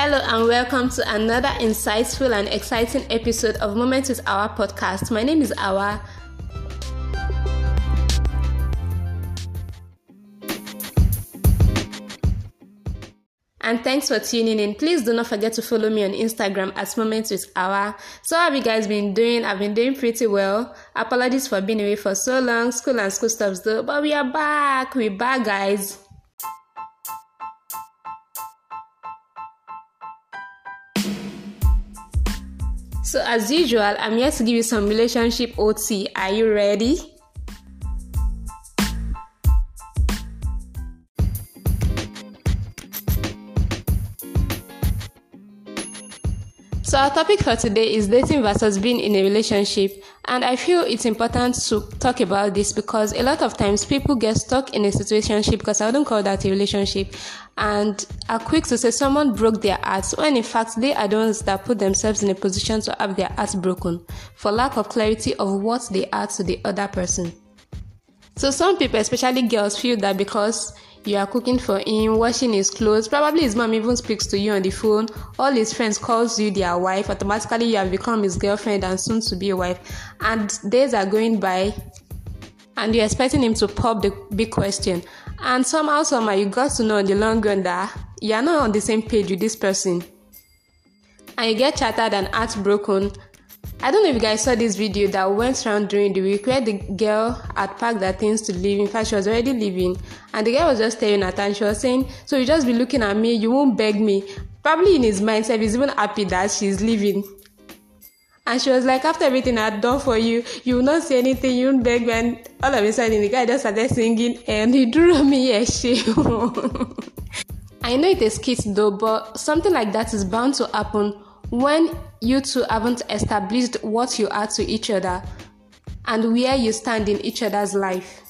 Hello and welcome to another insightful and exciting episode of Moments with Awa podcast. My name is Awa. And thanks for tuning in. Please do not forget to follow me on Instagram at Moments with Awa. So how have you guys been doing? I've been doing pretty well. Apologies for being away for so long, school and school stuff though, but we are back. We're back, guys. So, as usual, I'm here to give you some relationship OT. Are you ready? Our topic for today is dating versus being in a relationship, and I feel it's important to talk about this because a lot of times people get stuck in a situationship because I wouldn't call that a relationship, and are quick to say someone broke their hearts when in fact they are the ones that put themselves in a position to have their hearts broken for lack of clarity of what they are to the other person. So, some people, especially girls, feel that because you are cooking for him, washing his clothes. Probably his mom even speaks to you on the phone. All his friends calls you their wife. Automatically, you have become his girlfriend and soon to be a wife. And days are going by, and you're expecting him to pop the big question. And somehow, somehow, you got to know in the long run that you're not on the same page with this person. And you get chattered and heartbroken I don't know if you guys saw this video that went around during the week where the girl had packed her things to leave. In fact, she was already leaving, and the girl was just staring at her and she was saying, So you just be looking at me, you won't beg me. Probably in his mindset, he's even happy that she's leaving. And she was like, After everything I've done for you, you will not say anything, you won't beg me. And all of a sudden, the guy just started singing, and he drew me a shame. I know it is kids though, but something like that is bound to happen when you two haven't established what you are to each other and where you stand in each other's life.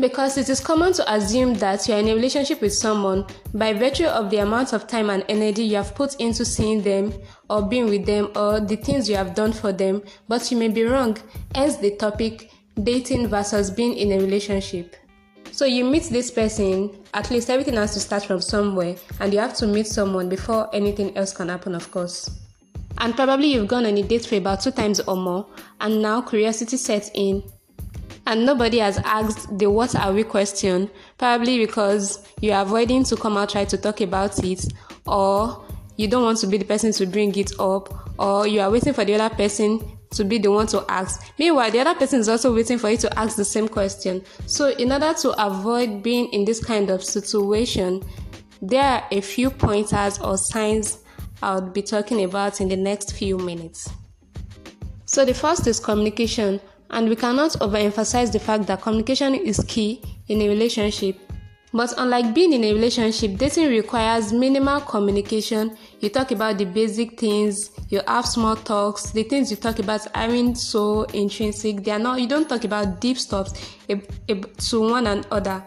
Because it is common to assume that you are in a relationship with someone by virtue of the amount of time and energy you have put into seeing them or being with them or the things you have done for them, but you may be wrong. Hence the topic dating versus being in a relationship. So you meet this person, at least everything has to start from somewhere, and you have to meet someone before anything else can happen, of course and probably you've gone on a date for about two times or more, and now curiosity sets in. And nobody has asked the what are we question, probably because you're avoiding to come out try to talk about it, or you don't want to be the person to bring it up, or you are waiting for the other person to be the one to ask. Meanwhile, the other person is also waiting for you to ask the same question. So, in order to avoid being in this kind of situation, there are a few pointers or signs I'll be talking about in the next few minutes. So, the first is communication, and we cannot overemphasize the fact that communication is key in a relationship. But unlike being in a relationship, dating requires minimal communication. You talk about the basic things, you have small talks, the things you talk about aren't so intrinsic. They are not. You don't talk about deep stuff to one another.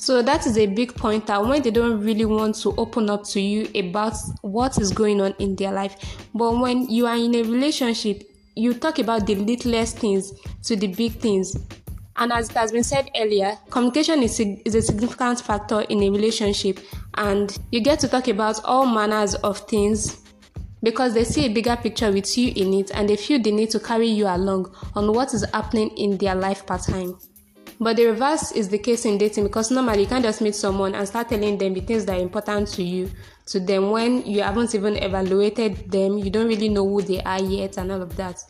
So that is a big pointer uh, when they don't really want to open up to you about what is going on in their life. But when you are in a relationship, you talk about the littlest things to the big things. And as it has been said earlier, communication is, is a significant factor in a relationship, and you get to talk about all manners of things because they see a bigger picture with you in it and they feel the need to carry you along on what is happening in their life part time. But the reverse is the case in dating because normally you can't just meet someone and start telling them the things that are important to you to them when you haven't even evaluated them, you don't really know who they are yet, and all of that.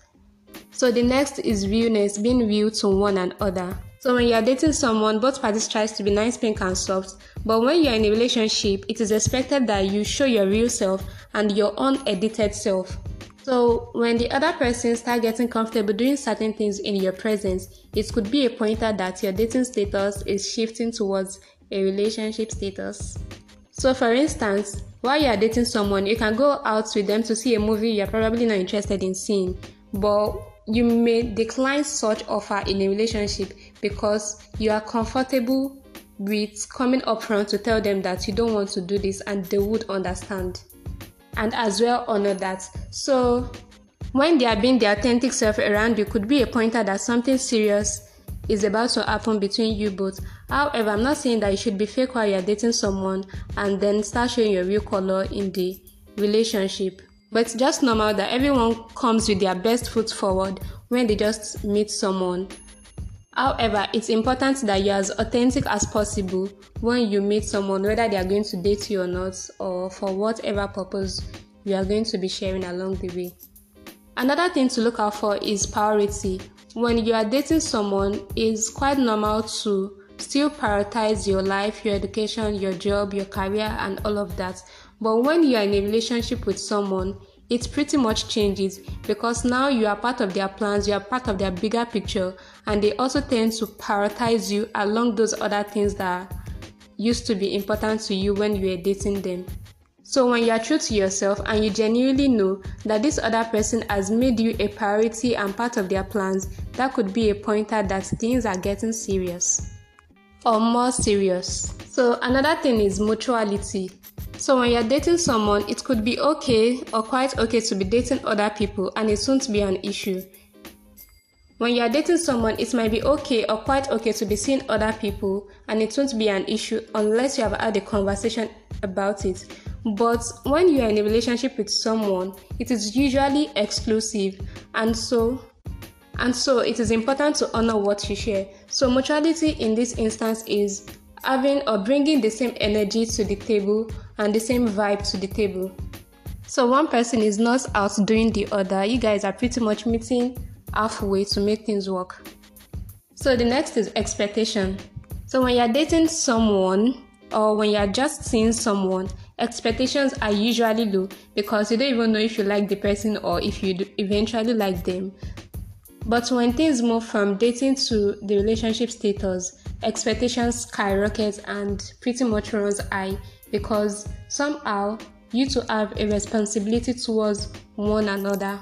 So the next is realness, being real to one another. So when you are dating someone, both parties tries to be nice, pink, and soft. But when you are in a relationship, it is expected that you show your real self and your unedited self. So, when the other person start getting comfortable doing certain things in your presence, it could be a pointer that your dating status is shifting towards a relationship status. So, for instance, while you are dating someone, you can go out with them to see a movie you're probably not interested in seeing, but you may decline such offer in a relationship because you are comfortable with coming up front to tell them that you don't want to do this and they would understand and as well honor that. So, when they are being the authentic self around you, could be a pointer that something serious is about to happen between you both. However, I'm not saying that you should be fake while you're dating someone and then start showing your real color in the relationship. But it's just normal that everyone comes with their best foot forward when they just meet someone. However, it's important that you're as authentic as possible when you meet someone, whether they are going to date you or not, or for whatever purpose you are going to be sharing along the way. Another thing to look out for is priority. When you are dating someone, it's quite normal to still prioritize your life, your education, your job, your career, and all of that. But when you are in a relationship with someone, it pretty much changes because now you are part of their plans, you are part of their bigger picture, and they also tend to prioritize you along those other things that used to be important to you when you were dating them. So, when you are true to yourself and you genuinely know that this other person has made you a priority and part of their plans, that could be a pointer that things are getting serious or more serious. So, another thing is mutuality. So, when you're dating someone, it could be okay or quite okay to be dating other people and it won't be an issue. When you are dating someone, it might be okay or quite okay to be seeing other people and it won't be an issue unless you have had a conversation about it. But when you are in a relationship with someone, it is usually exclusive, and so and so it is important to honor what you share. So mutuality in this instance is having or bringing the same energy to the table and the same vibe to the table. So one person is not outdoing the other. You guys are pretty much meeting halfway to make things work. So the next is expectation. So when you're dating someone or when you're just seeing someone, expectations are usually low because you don't even know if you like the person or if you eventually like them. But when things move from dating to the relationship status, expectations skyrocket and pretty much runs high because somehow you two have a responsibility towards one another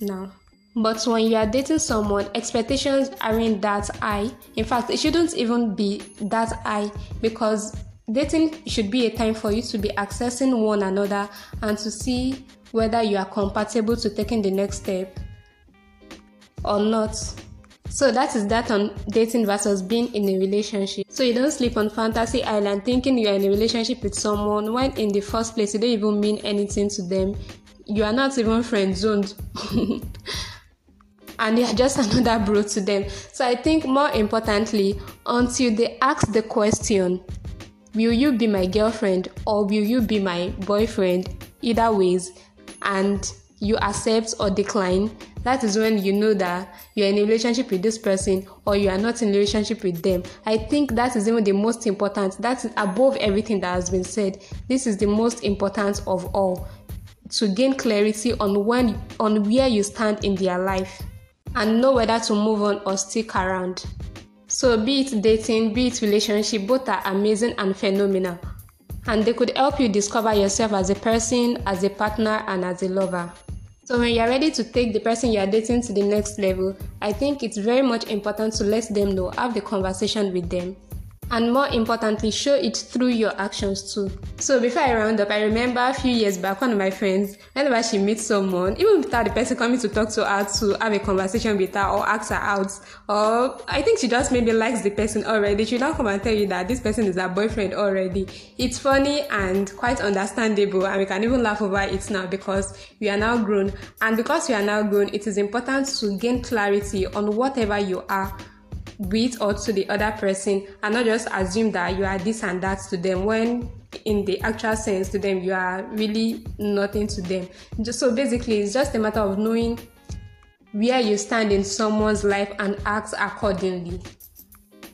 now. But when you are dating someone, expectations aren't that high. In fact, it shouldn't even be that high because Dating should be a time for you to be accessing one another and to see whether you are compatible to taking the next step or not. So that is that on dating versus being in a relationship. So you don't sleep on fantasy island thinking you are in a relationship with someone when in the first place you don't even mean anything to them. You are not even friend zoned. and you are just another bro to them. So I think more importantly, until they ask the question, will you be my girlfriend or will you be my boyfriend? Either ways, and you accept or decline, that is when you know that you're in a relationship with this person or you are not in a relationship with them. I think that is even the most important. That's above everything that has been said. This is the most important of all to gain clarity on when on where you stand in their life and know whether to move on or stick around. So, be it dating, be it relationship, both are amazing and phenomenal. And they could help you discover yourself as a person, as a partner, and as a lover. So, when you're ready to take the person you're dating to the next level, I think it's very much important to let them know, have the conversation with them and more importantly, show it through your actions too. So before I round up, I remember a few years back, one of my friends, whenever she meets someone, even without the person coming to talk to her to have a conversation with her or ask her out, or I think she just maybe likes the person already, she now come and tell you that this person is her boyfriend already. It's funny and quite understandable, and we can even laugh over it now because we are now grown. And because we are now grown, it is important to gain clarity on whatever you are with or to the other person and not just assume that you are this and that to them when in the actual sense to them you are really nothing to them. Just so basically it's just a matter of knowing where you stand in someone's life and act accordingly.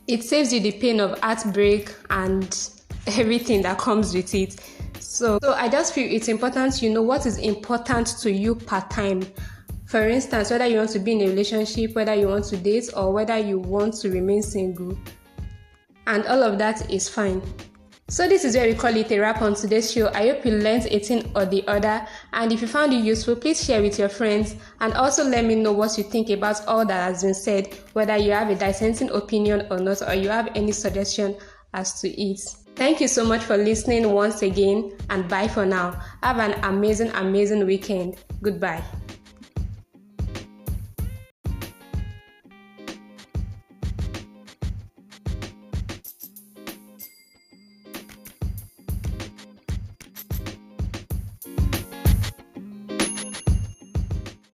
It saves you the pain of heartbreak and everything that comes with it. So, so i just feel it's important you know what is important to you part time for instance, whether you want to be in a relationship, whether you want to date, or whether you want to remain single. And all of that is fine. So this is where we call it a wrap on today's show. I hope you learned a thing or the other. And if you found it useful, please share with your friends and also let me know what you think about all that has been said, whether you have a dissenting opinion or not, or you have any suggestion as to it. Thank you so much for listening once again and bye for now. Have an amazing, amazing weekend. Goodbye.